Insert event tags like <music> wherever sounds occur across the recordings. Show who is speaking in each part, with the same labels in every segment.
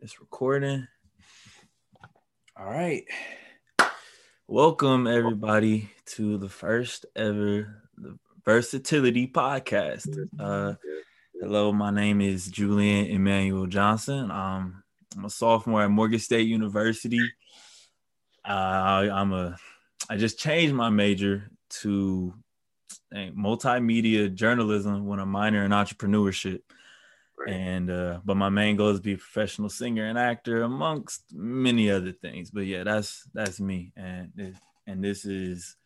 Speaker 1: it's recording. All right. Welcome everybody to the first ever the versatility podcast. Uh hello, my name is Julian Emmanuel Johnson. Um I'm a sophomore at Morgan State University. Uh, I'm a I just changed my major to multimedia journalism with a minor in entrepreneurship. Right. And uh, but my main goal is to be a professional singer and actor, amongst many other things. But yeah, that's that's me, and and this is.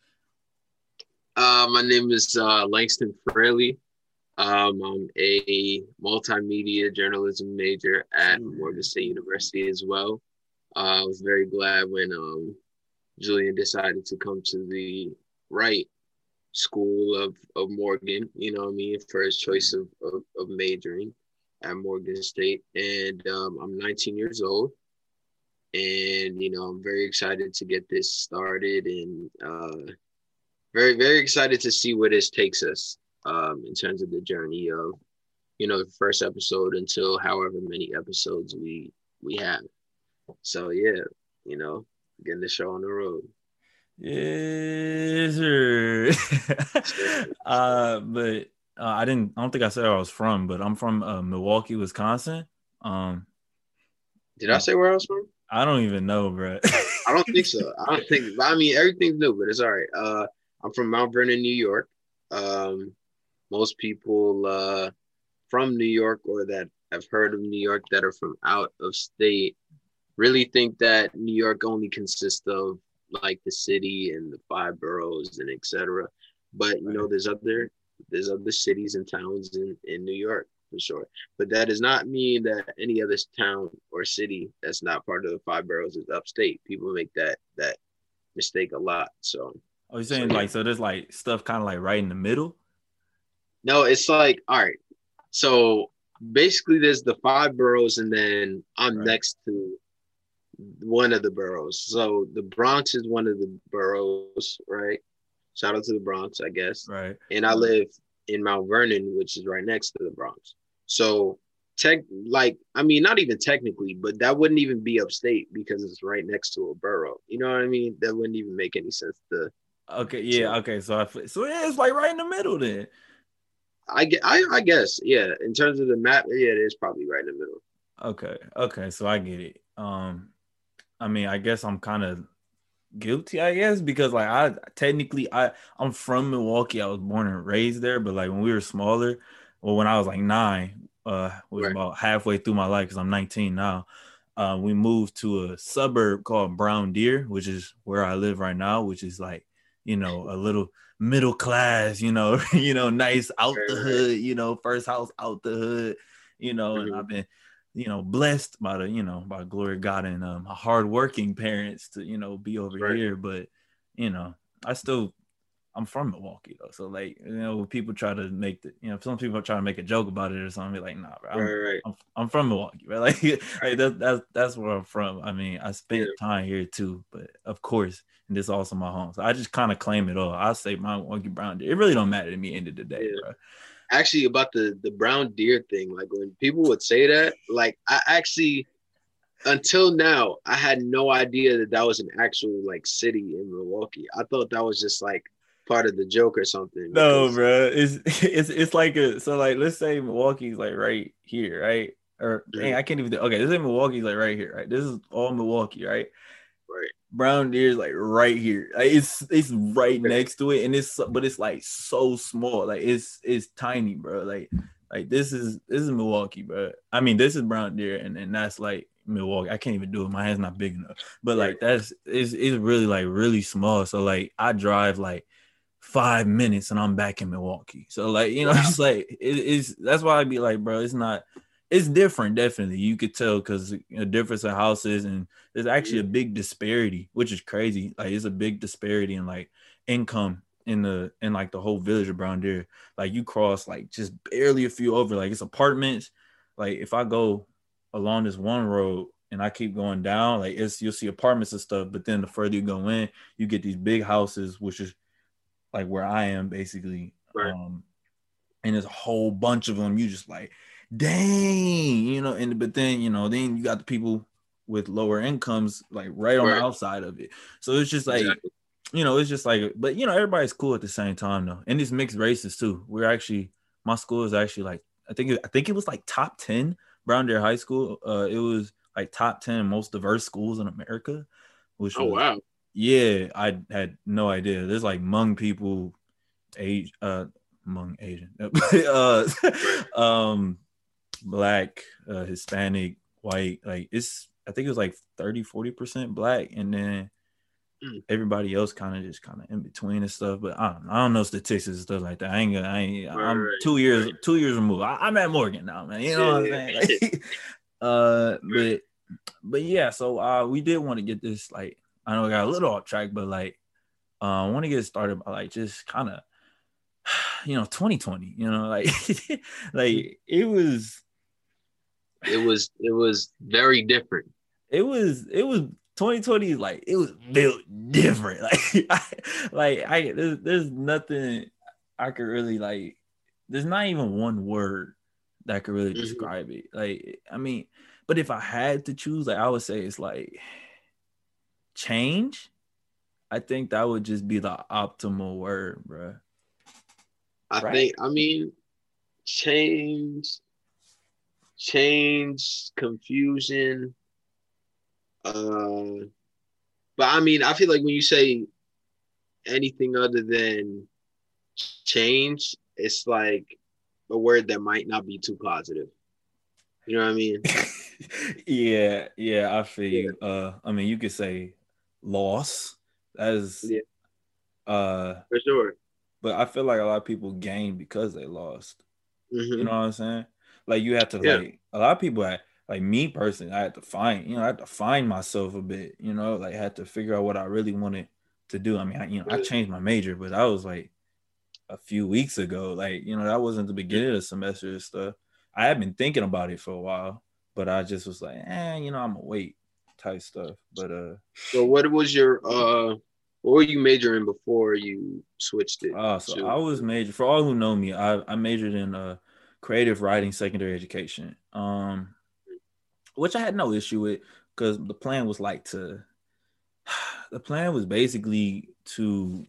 Speaker 2: Uh, my name is uh, Langston Fraley. Um, I'm a multimedia journalism major at Morgan State University as well. Uh, I was very glad when um, Julian decided to come to the right school of, of Morgan, you know what I mean, for his choice of, of, of majoring at Morgan State, and um, I'm 19 years old, and you know I'm very excited to get this started, and uh, very very excited to see where this takes us um, in terms of the journey of you know the first episode until however many episodes we we have. So yeah, you know, getting the show on the road.
Speaker 1: Yes, sir. <laughs> uh, but uh, I didn't. I don't think I said where I was from, but I'm from uh, Milwaukee, Wisconsin. Um,
Speaker 2: did I say where I was from?
Speaker 1: I don't even know, bro.
Speaker 2: I don't think so. <laughs> I don't think. I mean, everything's new, but it's all right. Uh, I'm from Mount Vernon, New York. Um, most people uh, from New York or that have heard of New York that are from out of state really think that New York only consists of like the city and the five boroughs and etc. But you know, there's other there's other cities and towns in, in New York for sure. But that does not mean that any other town or city that's not part of the five boroughs is upstate. People make that that mistake a lot. So
Speaker 1: Oh, you're saying so, like so there's like stuff kind of like right in the middle?
Speaker 2: No, it's like all right. So basically there's the five boroughs and then I'm right. next to one of the boroughs. So the Bronx is one of the boroughs, right? Shout out to the Bronx, I guess.
Speaker 1: Right.
Speaker 2: And I live in Mount Vernon, which is right next to the Bronx. So tech like I mean not even technically, but that wouldn't even be upstate because it's right next to a borough. You know what I mean? That wouldn't even make any sense to
Speaker 1: Okay, yeah, so, okay. So I so yeah, it's like right in the middle then.
Speaker 2: I, I I guess, yeah. In terms of the map, yeah, it is probably right in the middle.
Speaker 1: Okay, okay, so I get it. Um I mean, I guess I'm kind of guilty, I guess, because like I technically I I'm from Milwaukee. I was born and raised there, but like when we were smaller, or when I was like nine, uh, was right. about halfway through my life because I'm 19 now. Uh, we moved to a suburb called Brown Deer, which is where I live right now, which is like you know a little middle class, you know, <laughs> you know, nice out the hood, you know, first house out the hood, you know, and mm-hmm. I've been you know, blessed by the, you know, by glory of God and um, hardworking parents to, you know, be over right. here. But, you know, I still, I'm from Milwaukee though. So like, you know, people try to make the, you know, some people try to make a joke about it or something. Be like, nah, bro, I'm, right, right. I'm, I'm, from Milwaukee, right? <laughs> Like, right. That, that's, that's where I'm from. I mean, I spent yeah. time here too, but of course, and this is also my home. So I just kind of claim it all. I say my Milwaukee Brown It really don't matter to me end of the day, yeah. bro
Speaker 2: actually about the the brown deer thing. Like when people would say that, like I actually until now I had no idea that that was an actual like city in Milwaukee. I thought that was just like part of the joke or something.
Speaker 1: No, bro, it's <laughs> it's it's like a so like let's say Milwaukee's like right here, right? Or dang, I can't even. Okay, this is Milwaukee's like right here, right? This is all Milwaukee, right?
Speaker 2: Right.
Speaker 1: Brown Deer is like right here. Like it's it's right next to it, and it's but it's like so small. Like it's it's tiny, bro. Like like this is this is Milwaukee, bro. I mean, this is Brown Deer, and, and that's like Milwaukee. I can't even do it. My hand's not big enough. But like that's it's it's really like really small. So like I drive like five minutes and I'm back in Milwaukee. So like you know, <laughs> it's like it, it's that's why I'd be like, bro, it's not it's different, definitely. You could tell because a difference of houses and there's actually a big disparity, which is crazy. Like it's a big disparity in like income in the in like the whole village of Brown Deer. Like you cross like just barely a few over. Like it's apartments. Like if I go along this one road and I keep going down, like it's you'll see apartments and stuff. But then the further you go in, you get these big houses, which is like where I am basically. Right. Um, and there's a whole bunch of them. You just like dang, you know, and but then you know, then you got the people with lower incomes like right on right. the outside of it. So it's just like exactly. you know, it's just like, but you know, everybody's cool at the same time though, and these mixed races too. We're actually my school is actually like I think it, I think it was like top ten Brown Deer High School. Uh, it was like top ten most diverse schools in America.
Speaker 2: Which oh was, wow,
Speaker 1: yeah, I had no idea. There's like Hmong people, age, uh, Hmong Asian, <laughs> uh, um, black, uh, Hispanic, white. Like it's, I think it was like 30, 40 percent black, and then mm. everybody else kind of just kind of in between and stuff. But I don't, I don't know statistics and stuff like that. I ain't gonna, I ain't, right, I'm two years, right. two years removed. I, am at Morgan now, man. You know what I'm saying? Like, <laughs> uh, <laughs> but, but yeah. So uh, we did want to get this like I know I got a little off track, but like uh, I want to get started by like just kind of <sighs> you know 2020 you know like <laughs> like it was
Speaker 2: it was it was very different
Speaker 1: it was it was 2020 like it was built different <laughs> like I, like i there's, there's nothing i could really like there's not even one word that could really mm-hmm. describe it like i mean but if i had to choose like i would say it's like change, I think that would just be the optimal word, bro.
Speaker 2: I right? think, I mean, change, change, confusion. Uh, but I mean, I feel like when you say anything other than change, it's like a word that might not be too positive. You know what I mean? <laughs>
Speaker 1: yeah, yeah, I feel you. Uh, I mean, you could say loss. As yeah. uh
Speaker 2: for sure.
Speaker 1: But I feel like a lot of people gain because they lost. Mm-hmm. You know what I'm saying? Like you have to yeah. like a lot of people had, like me personally, I had to find, you know, I had to find myself a bit, you know, like I had to figure out what I really wanted to do. I mean, I, you know, I changed my major, but that was like a few weeks ago. Like, you know, that wasn't the beginning of the semester and stuff. I had been thinking about it for a while, but I just was like, eh, you know, I'm gonna wait type stuff. But uh
Speaker 2: so what was your uh what were you majoring before you switched it?
Speaker 1: Uh so to- I was major for all who know me, I, I majored in uh creative writing secondary education. Um which I had no issue with because the plan was like to <sighs> the plan was basically to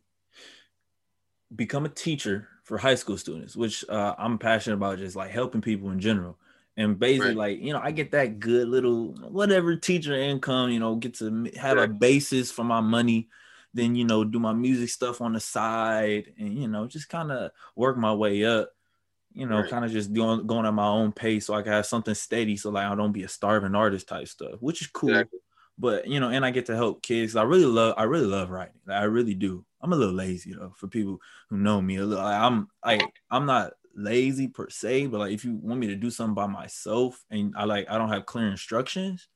Speaker 1: become a teacher for high school students, which uh, I'm passionate about, just like helping people in general and basically right. like you know i get that good little whatever teacher income you know get to have right. a basis for my money then you know do my music stuff on the side and you know just kind of work my way up you know right. kind of just going going at my own pace so i can have something steady so like i don't be a starving artist type stuff which is cool exactly. but you know and i get to help kids i really love i really love writing like, i really do i'm a little lazy though for people who know me a little like, i'm like i'm not lazy per se, but like if you want me to do something by myself and I like I don't have clear instructions,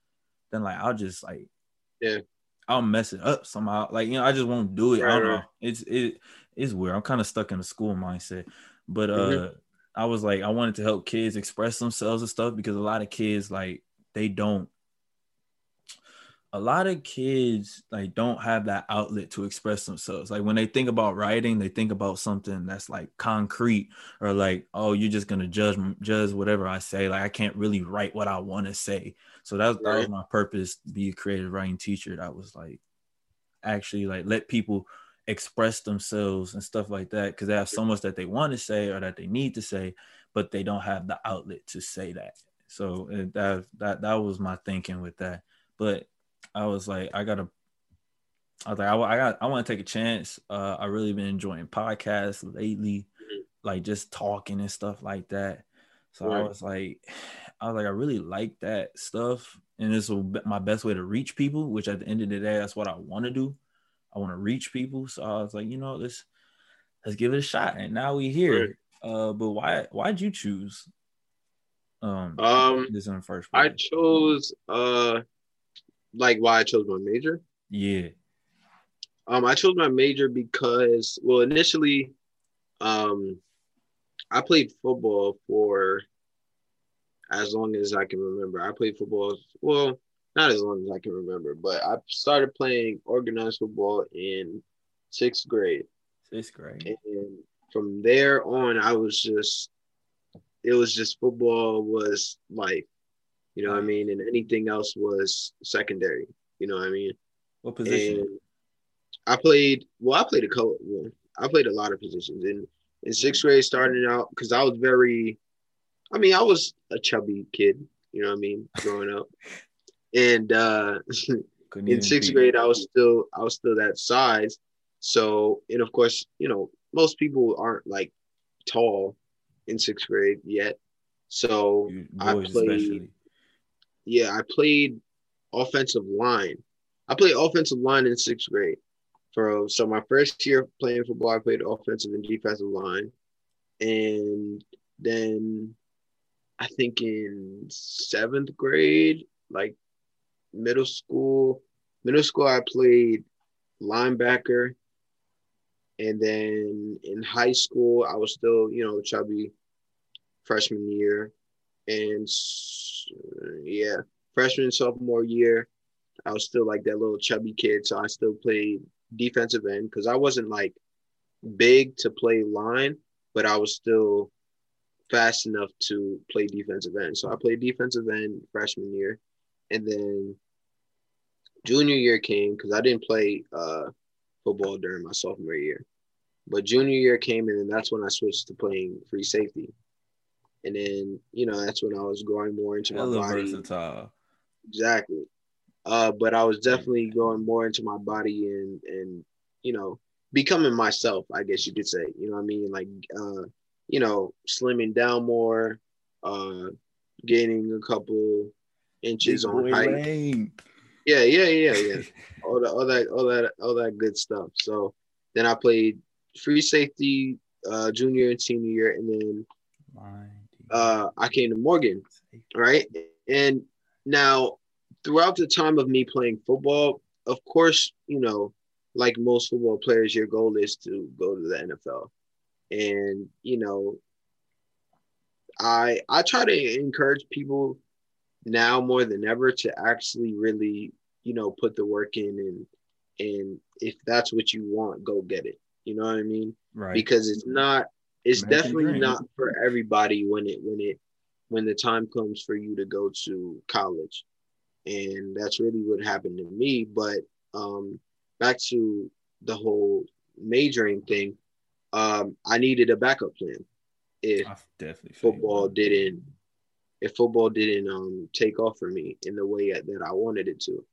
Speaker 1: then like I'll just like
Speaker 2: yeah,
Speaker 1: I'll mess it up somehow. Like you know, I just won't do it. Right, I don't right. know. It's it it's weird. I'm kind of stuck in a school mindset. But uh mm-hmm. I was like I wanted to help kids express themselves and stuff because a lot of kids like they don't a lot of kids like don't have that outlet to express themselves. Like when they think about writing they think about something that's like concrete or like oh you're just gonna judge judge whatever i say. Like i can't really write what i want to say. So that, right. that was my purpose be a creative writing teacher that was like actually like let people express themselves and stuff like that because they have so much that they want to say or that they need to say but they don't have the outlet to say that so that that that was my thinking with that but I was like, I gotta. I was like, I, I got, I want to take a chance. Uh, I really been enjoying podcasts lately, mm-hmm. like just talking and stuff like that. So right. I was like, <sighs> I was like, I really like that stuff, and this will be my best way to reach people. Which at the end of the day, that's what I want to do. I want to reach people. So I was like, you know, let's let's give it a shot. And now we here. Right. Uh, but why why'd you choose
Speaker 2: um, um this in the first place? I chose uh like why I chose my major.
Speaker 1: Yeah.
Speaker 2: Um, I chose my major because, well, initially, um, I played football for as long as I can remember. I played football, well, not as long as I can remember, but I started playing organized football in sixth grade.
Speaker 1: Sixth grade.
Speaker 2: And from there on, I was just, it was just football was life. You know what I mean? And anything else was secondary. You know what I mean?
Speaker 1: What position?
Speaker 2: And I played well, I played a couple well, I played a lot of positions. In in sixth grade starting out because I was very I mean, I was a chubby kid, you know what I mean, growing up. <laughs> And uh <laughs> in sixth grade I was still I was still that size. So and of course, you know, most people aren't like tall in sixth grade yet. So I played especially. yeah, I played offensive line. I played offensive line in sixth grade. For so my first year playing football, I played offensive and defensive line. And then I think in seventh grade, like middle school, middle school I played linebacker and then in high school, I was still, you know, chubby freshman year. And yeah, freshman, and sophomore year, I was still like that little chubby kid. So I still played defensive end because I wasn't like big to play line, but I was still fast enough to play defensive end. So I played defensive end freshman year. And then junior year came because I didn't play uh, football during my sophomore year. But junior year came in, and that's when I switched to playing free safety. And then, you know, that's when I was growing more into my body. Versatile. Exactly. Uh, but I was definitely going more into my body and and you know becoming myself. I guess you could say. You know what I mean? Like uh, you know, slimming down more, uh, gaining a couple inches on height. Lane. Yeah, yeah, yeah, yeah. <laughs> all that, all that, all that, all that good stuff. So then I played free safety uh, junior and senior year, and then uh, I came to Morgan, right? And now, throughout the time of me playing football, of course, you know, like most football players, your goal is to go to the NFL, and you know, I I try to encourage people now more than ever to actually really you know put the work in and and if that's what you want go get it. You know what i mean? Right. Because it's not it's American definitely dream. not for everybody when it when it when the time comes for you to go to college. And that's really what happened to me. But um back to the whole majoring thing um i needed a backup plan. If football didn't if football didn't um take off for me in the way that I wanted it to.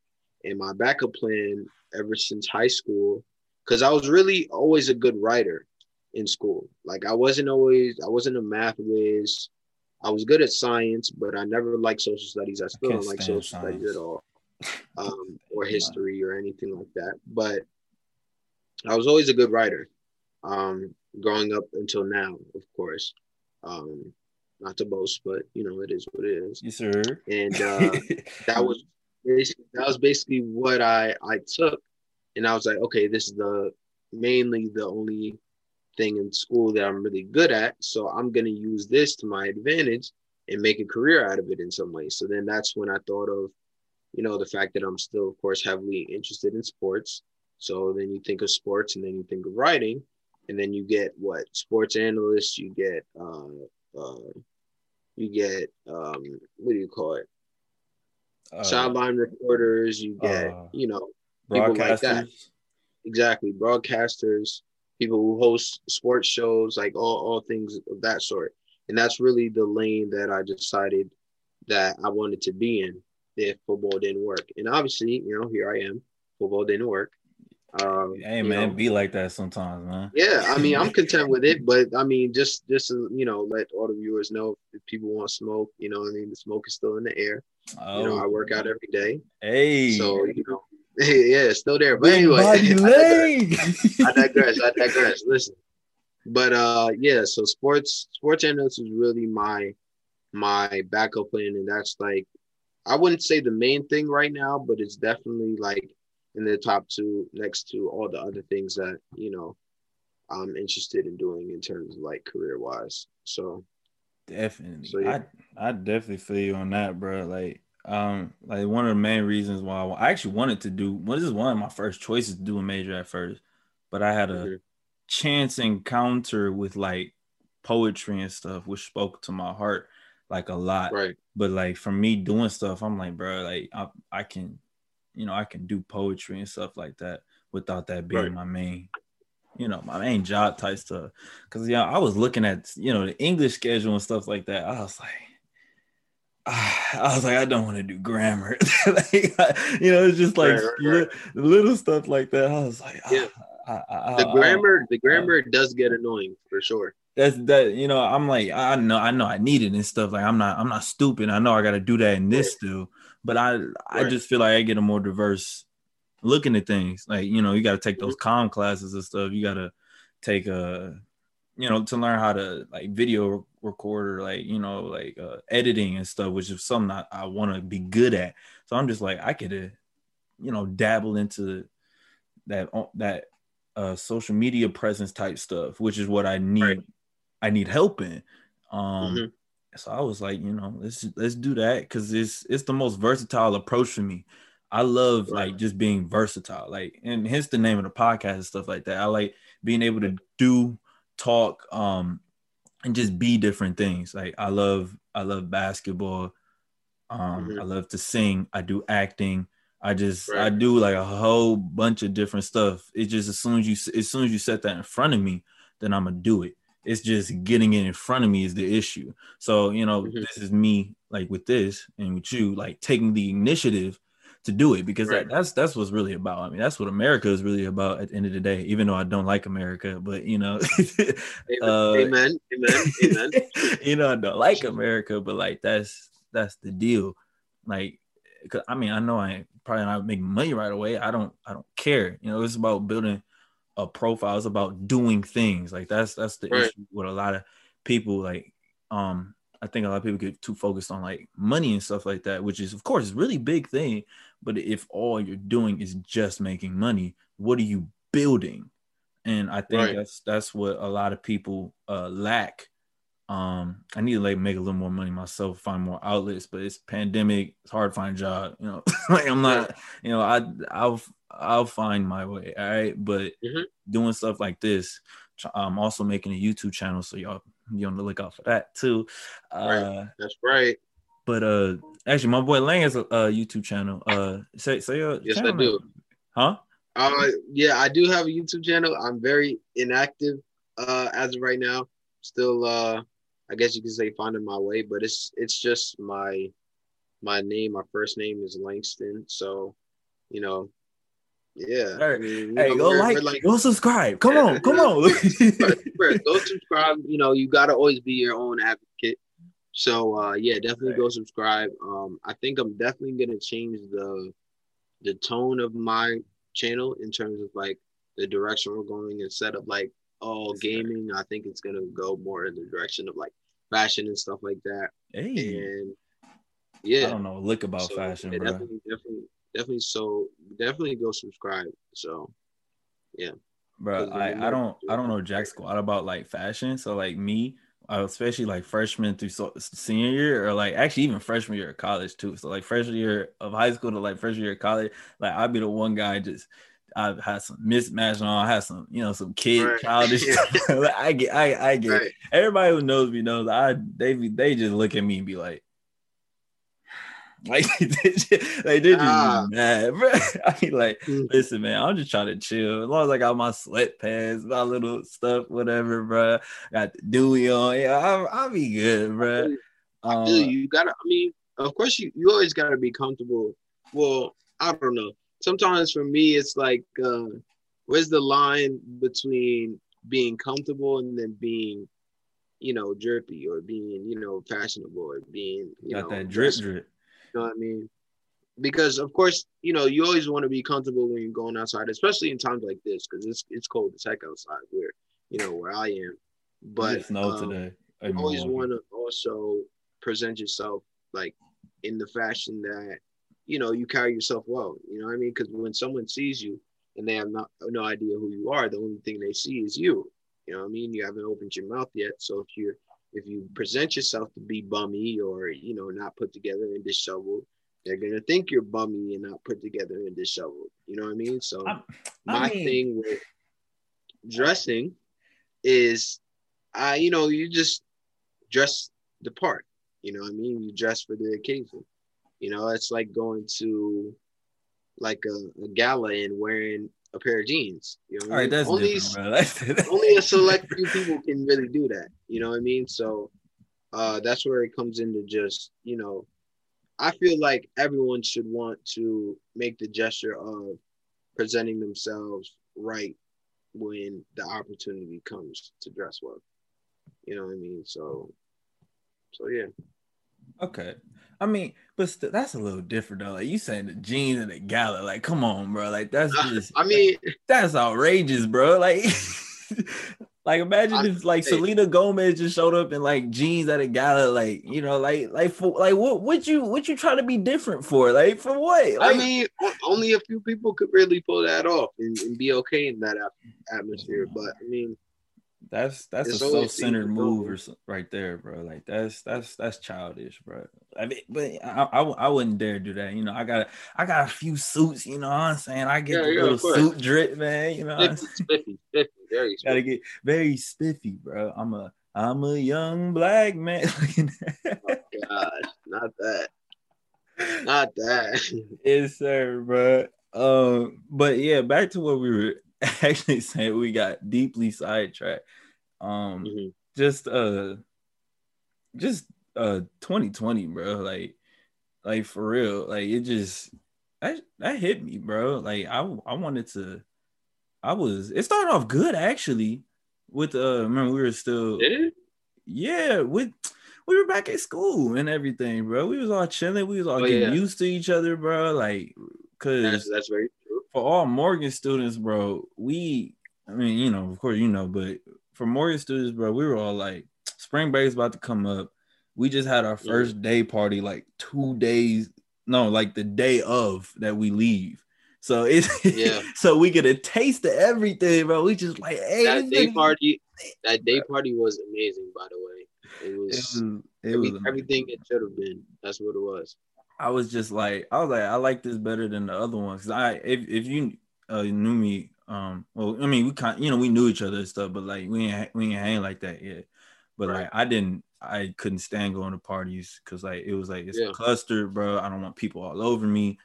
Speaker 2: And my backup plan ever since high school, because I was really always a good writer in school. Like I wasn't always, I wasn't a math whiz. I was good at science, but I never liked social studies. I still I don't like social science. studies at all, <laughs> um, or history or anything like that. But I was always a good writer, um, growing up until now, of course. Um, not to boast, but you know it is what it is.
Speaker 1: Yes, sir.
Speaker 2: And uh, <laughs> that was that was basically what I I took, and I was like, okay, this is the mainly the only thing in school that I'm really good at, so I'm gonna use this to my advantage and make a career out of it in some way. So then that's when I thought of, you know, the fact that I'm still, of course, heavily interested in sports. So then you think of sports, and then you think of writing, and then you get what sports analysts, you get uh, uh, you get um, what do you call it? Uh, Sideline reporters. You get uh, you know people like that. Exactly, broadcasters, people who host sports shows, like all all things of that sort. And that's really the lane that I decided that I wanted to be in if football didn't work. And obviously, you know, here I am. Football didn't work.
Speaker 1: Um, hey man, know, be like that sometimes, man.
Speaker 2: Yeah, I mean, I'm <laughs> content with it, but I mean, just just you know, let all the viewers know if people want smoke, you know, I mean, the smoke is still in the air. Oh. You know, I work out every day.
Speaker 1: Hey,
Speaker 2: so you know, <laughs> yeah, it's still there. But anyway, <laughs> I digress. I digress. I digress. Listen, but uh, yeah, so sports sports analyst is really my my backup plan, and that's like I wouldn't say the main thing right now, but it's definitely like in the top two next to all the other things that you know I'm interested in doing in terms of like career wise. So
Speaker 1: definitely, so, yeah. I I definitely feel you on that, bro. Like um like one of the main reasons why I, I actually wanted to do well, this is one of my first choices to do a major at first, but I had a mm-hmm. chance encounter with like poetry and stuff, which spoke to my heart like a lot.
Speaker 2: Right.
Speaker 1: But like for me doing stuff, I'm like, bro, like I, I can, you know, I can do poetry and stuff like that without that being
Speaker 2: Right.
Speaker 1: my main, you know, my main job type stuff. Cause yeah, I was looking at, you know, the English schedule and stuff like that. I was like, <sighs> I was like, I don't want to do grammar. <laughs> like, I- you know, it's just like
Speaker 2: Right, right, right.
Speaker 1: li- little stuff like that. I was like,
Speaker 2: Yeah.
Speaker 1: Ah, I, I, I,
Speaker 2: The grammar, the grammar does get annoying for sure.
Speaker 1: that's that you know i'm like i know i know i need it and stuff like i'm not i'm not stupid i know i got to do that in this still but i i
Speaker 2: Right.
Speaker 1: just feel like i get a more diverse looking at things like you know you got to take
Speaker 2: Mm-hmm.
Speaker 1: those com classes and stuff you got to take a you know to learn how to like video record or like you know like uh, editing and stuff which is something i, I want to be good at so i'm just like i could uh, you know dabble into that that uh social media presence type stuff which is what i need
Speaker 2: Right.
Speaker 1: i need help in um
Speaker 2: Mhm.
Speaker 1: So i was like you know let's let's do that because it's it's the most versatile approach for me. I love
Speaker 2: Right.
Speaker 1: like just being versatile like and hence the name of the podcast and stuff like that. I like being able to do talk um and just be different things. Like i love i love basketball. Um
Speaker 2: Mhm.
Speaker 1: i love to sing. I do acting. I just i do like a whole bunch of different stuff. It just as soon as you as soon as you set that in front of me then i'm gonna do it it's just getting it in front of me is the issue so you know
Speaker 2: Mhm.
Speaker 1: this is me like with this and with you like taking the initiative to do it because
Speaker 2: Right.
Speaker 1: that, that's that's what's really about i mean that's what america is really about at the end of the day even though i don't like america but you know <laughs>
Speaker 2: Amen.
Speaker 1: Uh,
Speaker 2: amen. Amen. Amen. <laughs>
Speaker 1: you know, I don't like America, but like that's that's the deal. Like, 'cause, I mean, I know I probably not making money right away. I don't, I don't care. You know, it's about building a profile. It's about doing things. Like that's that's the
Speaker 2: Right.
Speaker 1: issue with a lot of people. Like, um, I think a lot of people get too focused on like money and stuff like that, which is of course a really big thing. But if all you're doing is just making money, what are you building? And I think
Speaker 2: Right.
Speaker 1: that's that's what a lot of people uh, lack. Um, I need to like make a little more money myself, find more outlets, but it's pandemic. It's hard to find a job. You know, <laughs> like I'm not. You know, I I'll I'll find my way. All right, but
Speaker 2: Mhm.
Speaker 1: doing stuff like this, I'm also making a YouTube channel, so y'all be on the lookout for that too. Uh,
Speaker 2: Right. That's right.
Speaker 1: but uh, actually, my boy Lang has a, a YouTube channel. Uh, say say uh,
Speaker 2: Yes, I do.
Speaker 1: Huh?
Speaker 2: Uh, yeah, I do have a YouTube channel. I'm very inactive uh, as of right now. Still, uh, I guess you could say finding my way, but it's it's just my my name. My first name is Langston, so you know, yeah. I mean,
Speaker 1: Hey,
Speaker 2: know,
Speaker 1: go
Speaker 2: we're-
Speaker 1: like,
Speaker 2: we're like
Speaker 1: go subscribe. Come on, come on. <laughs> <laughs>
Speaker 2: Go subscribe. You know, you gotta always be your own advocate. So uh yeah, definitely go subscribe. Um I think I'm definitely gonna change the the tone of my channel in terms of like the direction we're going instead of like all
Speaker 1: sir.
Speaker 2: gaming. I think it's gonna go more in the direction of like fashion and stuff like that.
Speaker 1: hey,
Speaker 2: And yeah, I
Speaker 1: don't know lick about
Speaker 2: so,
Speaker 1: fashion,
Speaker 2: yeah,
Speaker 1: bro.
Speaker 2: definitely, definitely, definitely. So definitely go subscribe. So
Speaker 1: yeah.
Speaker 2: bro.
Speaker 1: I, I don't I don't know jack squat about like fashion. So like me, uh, especially like freshman through so, senior year, or like actually even freshman year of college too. So like freshman year of high school to like freshman year of college, like I'd be the one guy just. I've had some mismatch on. I had some, you know, some kid
Speaker 2: Right.
Speaker 1: childish. <laughs> like, <laughs> I get, I, I get.
Speaker 2: right,
Speaker 1: Everybody who knows me knows. I they they just look at me and be like, <laughs> like they just, like they're just
Speaker 2: Ah.
Speaker 1: mad, bro. <laughs> I mean, like,
Speaker 2: Mhm.
Speaker 1: listen, man, I'm just trying to chill. As long as I got my sweatpants, my little stuff, whatever, bro. Got the dewy on, yeah, I'll, I'll be good, bro.
Speaker 2: I
Speaker 1: Um,
Speaker 2: feel you. You gotta. I mean, of course, you you always gotta be comfortable. Well, I don't know. Sometimes for me, it's like, uh, where's the line between being comfortable and then being, you know, drippy or being, you know, fashionable or being, you
Speaker 1: got
Speaker 2: know,
Speaker 1: that drip, drip.
Speaker 2: You know what I mean? Because of course, you know, you always want to be comfortable when you're going outside, especially in times like this, because it's it's cold as heck outside where, you know, where I am.
Speaker 1: But snow
Speaker 2: um,
Speaker 1: today.
Speaker 2: you always want to also present yourself like in the fashion that you know you carry yourself well you know what i mean because when someone sees you and they have not no idea who you are the only thing they see is you you know what i mean you haven't opened your mouth yet so if you're if you present yourself to be bummy or you know not put together and disheveled they're gonna think you're bummy and not put together and disheveled you know what i mean so
Speaker 1: I- I
Speaker 2: my
Speaker 1: mean-
Speaker 2: thing with dressing is uh, you know, you just dress the part. You know what I mean? You dress for the occasion. You know, it's like going to like a, a gala and wearing a pair of jeans. You know,
Speaker 1: All right, that's
Speaker 2: only <laughs> only a select few people can really do that. You know what I mean? So uh, that's where it comes into just you know, I feel like everyone should want to make the gesture of presenting themselves right when the opportunity comes to dress well. You know what I mean? So, so yeah.
Speaker 1: Okay. I mean, but st- that's a little different though. Like you saying the jeans and the gala, like come on, bro. Like that's just
Speaker 2: I mean <laughs>
Speaker 1: that's outrageous, bro. Like <laughs> like imagine
Speaker 2: I-
Speaker 1: if like
Speaker 2: hey.
Speaker 1: Selena Gomez just showed up in like jeans at a gala, like you know, like like for like what what you what you trying to be different for? Like for what?
Speaker 2: I mean only a few people could really pull that off and, and be okay in that atmosphere. Mm. But I mean,
Speaker 1: That's that's
Speaker 2: It's
Speaker 1: a self-centered move or so, right there, bro. Like that's that's that's childish, bro. I mean, but I, I I wouldn't dare do that. You know, I got I got a few suits. You know what I'm saying? I get
Speaker 2: Yeah,
Speaker 1: the
Speaker 2: yeah,
Speaker 1: little suit drip, man. You know, what I'm <laughs>
Speaker 2: spiffy, spiffy, spiffy, very
Speaker 1: gotta get very spiffy, bro. I'm a I'm a young black man. <laughs>
Speaker 2: oh Gosh, not that, <laughs> not that.
Speaker 1: yes, sir, bro. Um, but yeah, back to what we were actually saying. We got deeply sidetracked. Um,
Speaker 2: Mhm.
Speaker 1: just uh just uh 2020 bro. Like like for real. Like it just that, that hit me bro. Like i i wanted to i was it started off good actually with uh remember we were still yeah with we were back at school and everything bro. We was all chilling. We was all
Speaker 2: Oh,
Speaker 1: getting
Speaker 2: yeah.
Speaker 1: used to each other bro. Like because
Speaker 2: That's that's very true.
Speaker 1: for all Morgan students, bro, we, I mean, you know, of course, you know, but for Morgan students, bro, we were all like, spring break's about to come up. We just had our first day party like two days, no, like the day of that we leave. So it's
Speaker 2: Yeah. <laughs>
Speaker 1: so we get a taste of everything, bro. We just like, hey,
Speaker 2: That day party, that day party was amazing. By the way, it
Speaker 1: It
Speaker 2: was,
Speaker 1: was, it
Speaker 2: every-
Speaker 1: was
Speaker 2: everything it should have been. That's what it was.
Speaker 1: I was just like, I was like, I like this better than the other ones. Cause I, if, if you uh, knew me, um, well, I mean, we kind, you know, we knew each other and stuff, but like we ain't, we ain't hang like that yet. But
Speaker 2: Right.
Speaker 1: like, I didn't, I couldn't stand going to parties because like it was like it's
Speaker 2: Yeah.
Speaker 1: clustered, bro. I don't want people all over me.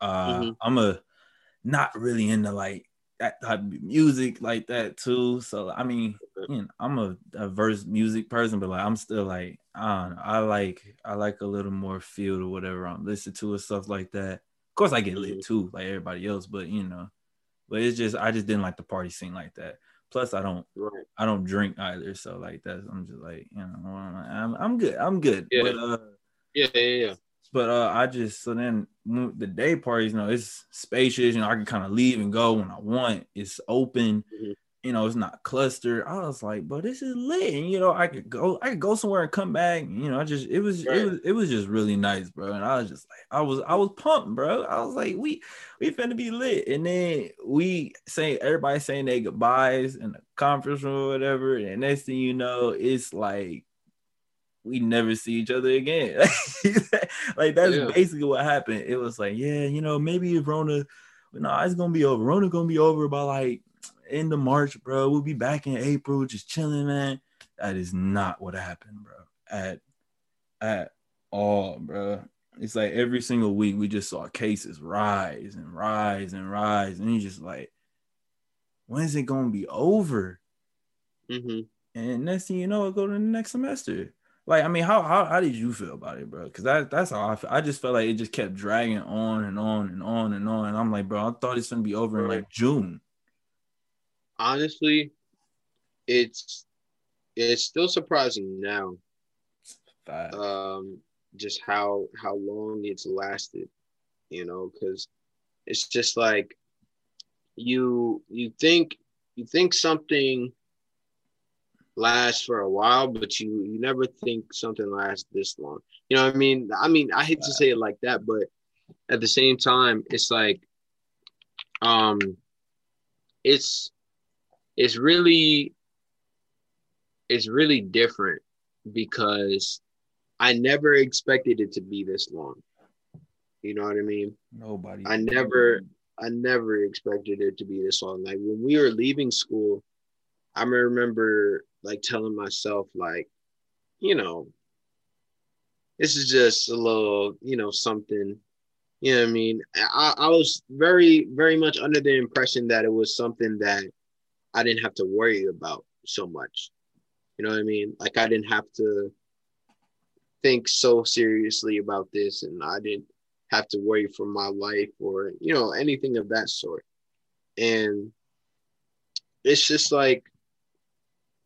Speaker 1: Uh,
Speaker 2: Mhm.
Speaker 1: I'm a not really into like that type of music like that too. So I mean, you know, I'm a diverse music person, but like I'm still like I know. I like I like a little more feel to whatever I'm listening to and stuff like that. Of course, I get lit
Speaker 2: Mhm.
Speaker 1: too, like everybody else, but you know, but it's just I just didn't like the party scene like that. Plus, I don't
Speaker 2: Right.
Speaker 1: I don't drink either, so like that's I'm just like you know I'm I'm good I'm good.
Speaker 2: Yeah.
Speaker 1: But uh,
Speaker 2: Yeah, yeah, yeah.
Speaker 1: but uh, I just so then the day parties, you know, it's spacious. You know, I can kind of leave and go when I want. It's open.
Speaker 2: Mhm.
Speaker 1: You know, it's not clustered. I was like, but this is lit. And, you know, I could go, I could go somewhere and come back. You know, I just it was
Speaker 2: Right.
Speaker 1: it was it was just really nice, bro. And I was just like, I was I was pumped, bro. I was like, we we finna be lit. And then we say everybody saying their goodbyes in the conference room or whatever. And next thing you know, it's like we never see each other again. <laughs> like that's
Speaker 2: Yeah.
Speaker 1: basically what happened. It was like, yeah, you know, maybe if Rona, no, it's gonna be over. Rona gonna be over by like end of March, bro. We'll be back in April, just chilling, man. That is not what happened, bro. At at all, bro. It's like every single week we just saw cases rise and rise and rise, and you just like, when is it gonna be over?
Speaker 2: hmm
Speaker 1: And next thing you know, it go to the next semester. Like, I mean, how how, how did you feel about it, bro? Because that that's how I feel. I just felt like it just kept dragging on and on and on and on. And I'm like, bro, I thought it's gonna be over in like June.
Speaker 2: Honestly, it's it's still surprising now.
Speaker 1: Five.
Speaker 2: um just how how long it's lasted you know because it's just like you you think you think something lasts for a while but you you never think something lasts this long you know what i mean i mean i hate to say it like that but at the same time it's like um it's it's really it's really different because I never expected it to be this long. You know what I mean?
Speaker 1: Nobody.
Speaker 2: I never I never expected it to be this long. Like when we were leaving school, I remember like telling myself like, you know, this is just a little, you know, something. You know what I mean? I, I was very, very much under the impression that it was something that I didn't have to worry about so much. You know what I mean? Like I didn't have to think so seriously about this and I didn't have to worry for my life or, you know, anything of that sort. And it's just like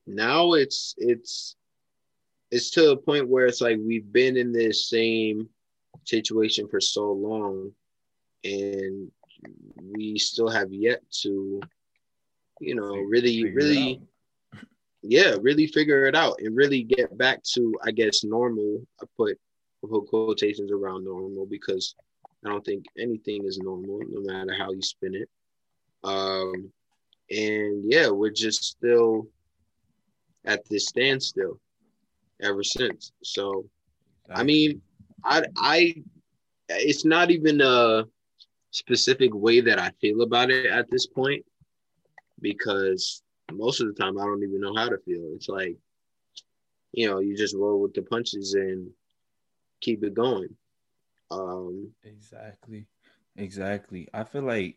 Speaker 2: now it's it's it's to a point where it's like we've been in this same situation for so long and we still have yet to you know really figure really yeah really figure it out and really get back to i guess normal. I put quotations around normal because i don't think anything is normal no matter how you spin it. Um and yeah we're just still at this standstill ever since. So, I mean, I, I, it's not even a specific way that I feel about it at this point because most of the time I don't even know how to feel. It's like, you know, you just roll with the punches and keep it going. Um,
Speaker 1: exactly, exactly. I feel like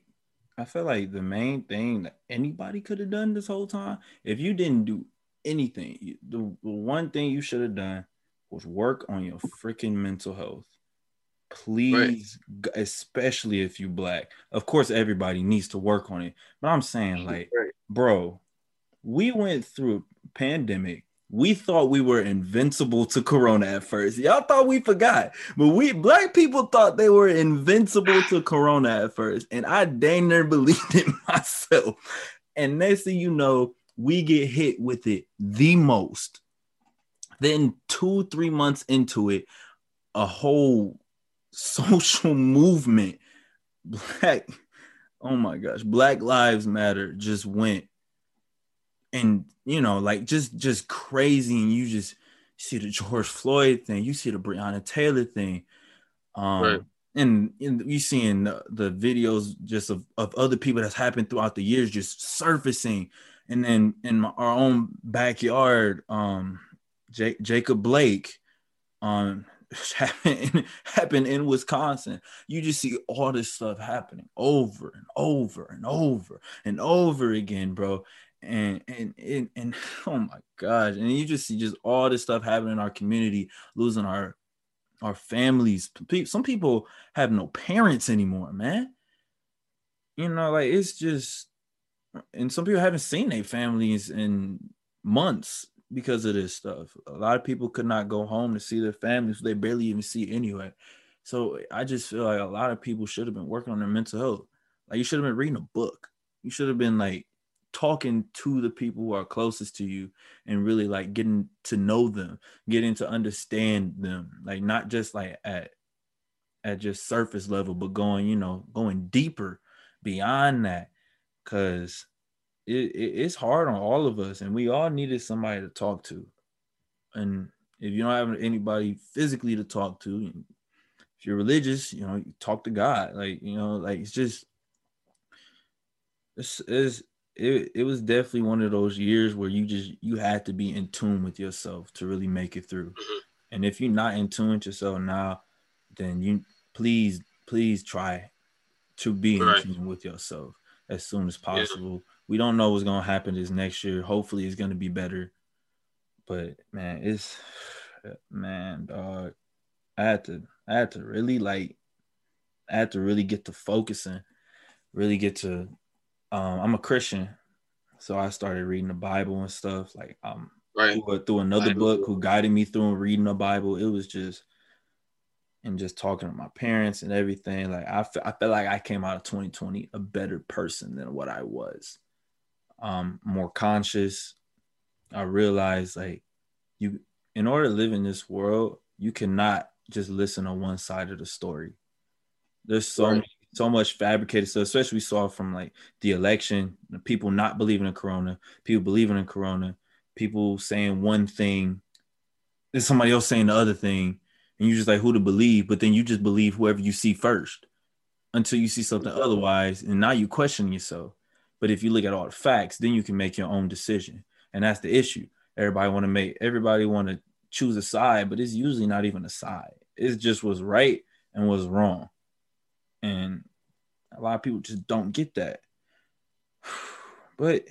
Speaker 1: I feel like the main thing that anybody could have done this whole time, if you didn't do anything. The, the one thing you should have done was work on your freaking mental health. Please, right. especially if you black. Of course, everybody needs to work on it. But I'm saying, like, right. bro, we went through a pandemic. We thought we were invincible to corona at first. Y'all thought we forgot, but we black people thought they were invincible to corona at first, and I dang near <laughs> believed it myself. And next thing you know, we get hit with it the most. Then two, three months into it, a whole social movement, black, oh my gosh, Black Lives Matter just went and you know, like just just crazy, and you just see the George Floyd thing, you see the Breonna Taylor thing. Um right. and, and you seeing the, the videos just of, of other people that's happened throughout the years just surfacing and then in my, our own backyard, um, J- Jacob Blake, um, <laughs> happened, in Wisconsin. You just see all this stuff happening over and over and over and over again, bro. And and and, and <sighs> oh my gosh, and you just see just all this stuff happening in our community, losing our our families. Some people have no parents anymore, man. You know, like it's just and some people haven't seen their families in months because of this stuff. A lot of people could not go home to see their families; they barely even see anyway. So I just feel like a lot of people should have been working on their mental health. Like you should have been reading a book. You should have been like talking to the people who are closest to you and really like getting to know them, getting to understand them. Like not just like at at just surface level, but going, you know, going deeper beyond that because it, it, it's hard on all of us, and we all needed somebody to talk to. And if you don't have anybody physically to talk to, if you're religious, you know, you talk to God. Like you know, like it's just it's, it's it, it was definitely one of those years where you just you had to be in tune with yourself to really make it through. Mm-hmm. And if you're not in tune with yourself now, then you please please try to be in right. tune with yourself as soon as possible. Yeah. We don't know what's gonna happen this next year. Hopefully, it's gonna be better. But man, it's man, dog. I had to, I had to really like, I had to really get to focusing, really get to. Um, I'm a Christian, so I started reading the Bible and stuff. Like, um, right. through, through another book who guided me through and reading the Bible. It was just and just talking to my parents and everything, like I, I felt like I came out of 2020 a better person than what I was. Um, more conscious. I realized like you, in order to live in this world, you cannot just listen on one side of the story. There's so right. so much fabricated stuff, especially we saw from like the election, the people not believing in Corona, people believing in Corona, people saying one thing, there's somebody else saying the other thing and you just like who to believe, but then you just believe whoever you see first until you see something otherwise, and now you question yourself. But if you look at all the facts, then you can make your own decision, and that's the issue. everybody want to make everybody want to choose a side, but it's usually not even a side. It's just what's right and what's wrong. And a lot of people just don't get that. <sighs> But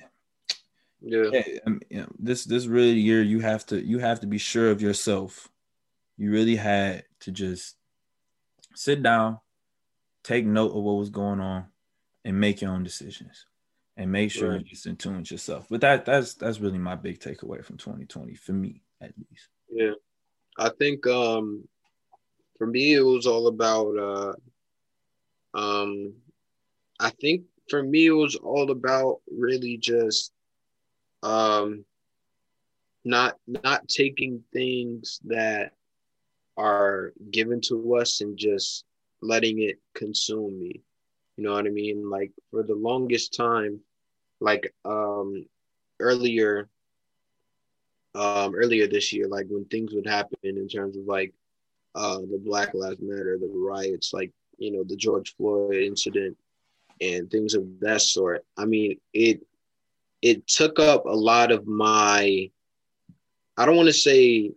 Speaker 1: yeah, yeah I mean, you know, this this really year you have to you have to be sure of yourself. You really had to just sit down, take note of what was going on, and make your own decisions and make sure right. you're just in tune with yourself. But that that's that's really my big takeaway from 2020 for me at least.
Speaker 2: Yeah. I think um for me it was all about uh um I think for me it was all about really just um not not taking things that are given to us and just letting it consume me. You know what I mean? Like for the longest time, like um earlier um earlier this year, like when things would happen in terms of like uh the Black Lives Matter, the riots, like you know, the George Floyd incident and things of that sort. I mean, it it took up a lot of my I don't want to say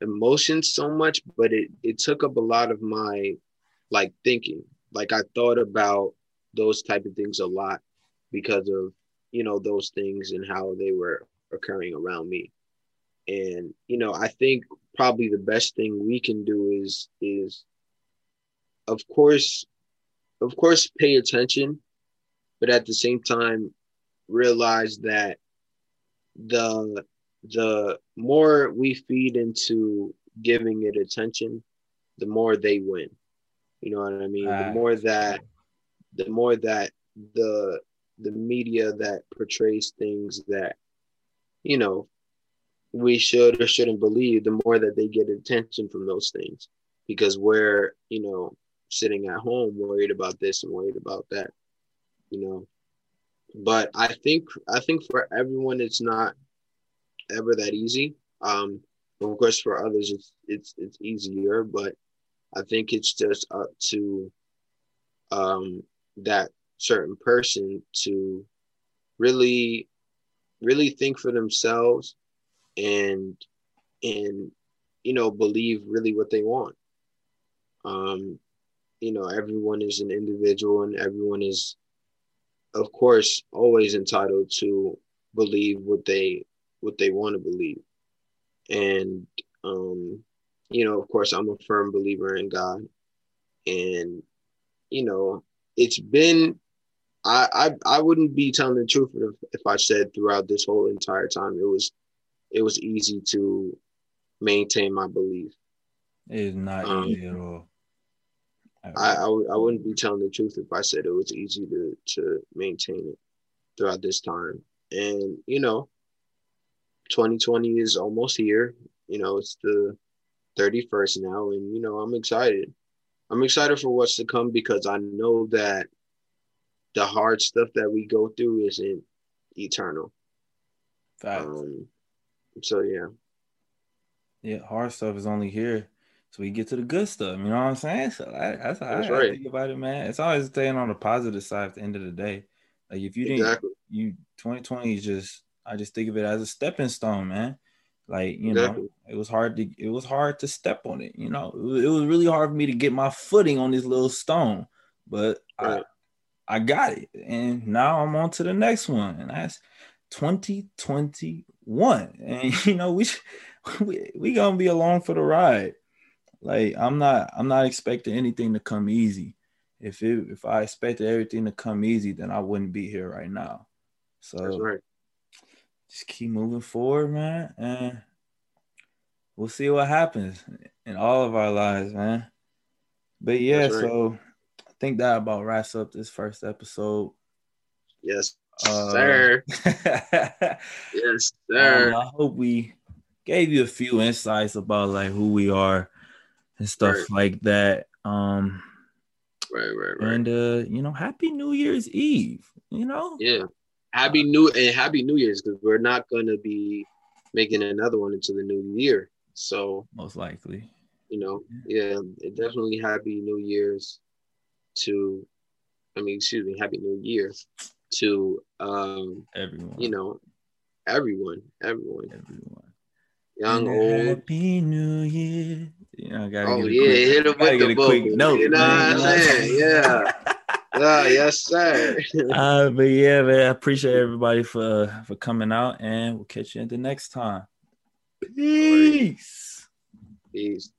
Speaker 2: emotions so much, but it it took up a lot of my like thinking. Like I thought about those type of things a lot because of you know those things and how they were occurring around me. And you know i think probably the best thing we can do is is of course of course pay attention but at the same time realize that the the more we feed into giving it attention the more they win. You know what i mean? Uh, the more that the more that the the media that portrays things that you know we should or shouldn't believe the more that they get attention from those things. Because we're you know sitting at home worried about this and worried about that you know. But i think i think for everyone it's not ever that easy. Um of course for others it's it's it's easier but i think it's just up to um that certain person to really really think for themselves and and you know believe really what they want. Um you know everyone is an individual and everyone is of course always entitled to believe what they what they want to believe. And um you know of course i'm a firm believer in god. And you know it's been I, I I wouldn't be telling the truth if, if I said throughout this whole entire time it was it was easy to maintain my belief.
Speaker 1: It is not um, easy at all.
Speaker 2: I, I, I wouldn't be telling the truth if I said it was easy to to maintain it throughout this time. And you know, 2020 is almost here. You know, it's the 31st now, and you know, I'm excited. I'm excited for what's to come because I know that the hard stuff that we go through isn't eternal. Um, so yeah.
Speaker 1: Yeah, hard stuff is only here so we get to the good stuff. You know what I'm saying? So I, that's how that's I, right. think about it, man. It's always staying on the positive side at the end of the day. Like if you didn't, you 2020 is just. I just think of it as a stepping stone, man. Like you exactly. know, it was hard to it was hard to step on it. You know, it was, it was really hard for me to get my footing on this little stone, but right. I I got it, and now I'm on to the next one, and that's 2021. And <laughs> you know, we <laughs> we we gonna be along for the ride. Like I'm not I'm not expecting anything to come easy. If it if I expected everything to come easy, then I wouldn't be here right now. So right. just keep moving forward, man, and we'll see what happens in all of our lives, man. But yeah, right. so think that about wraps up this first episode.
Speaker 2: Yes, uh, sir. <laughs> yes, sir.
Speaker 1: Um, I hope we gave you a few insights about like who we are and stuff right. like that. Um,
Speaker 2: right, right, right.
Speaker 1: And uh, you know, happy New Year's Eve. You know,
Speaker 2: yeah, happy New and happy New Year's because we're not gonna be making another one into the new year. So
Speaker 1: most likely,
Speaker 2: you know, yeah, yeah definitely happy New Year's to. I mean, excuse me, happy New Year to um
Speaker 1: everyone.
Speaker 2: You know, everyone, everyone,
Speaker 1: Everyone.
Speaker 2: young, old.
Speaker 1: Happy New Year. You know, I gotta
Speaker 2: Oh
Speaker 1: get a
Speaker 2: yeah,
Speaker 1: quick,
Speaker 2: hit him with the
Speaker 1: quick note.
Speaker 2: You know
Speaker 1: man.
Speaker 2: what I'm saying? Yeah. <laughs> Yeah, yes, sir. <laughs>
Speaker 1: uh, but yeah, man, I appreciate everybody for for coming out, and we'll catch you at the next time. Peace.
Speaker 2: Peace.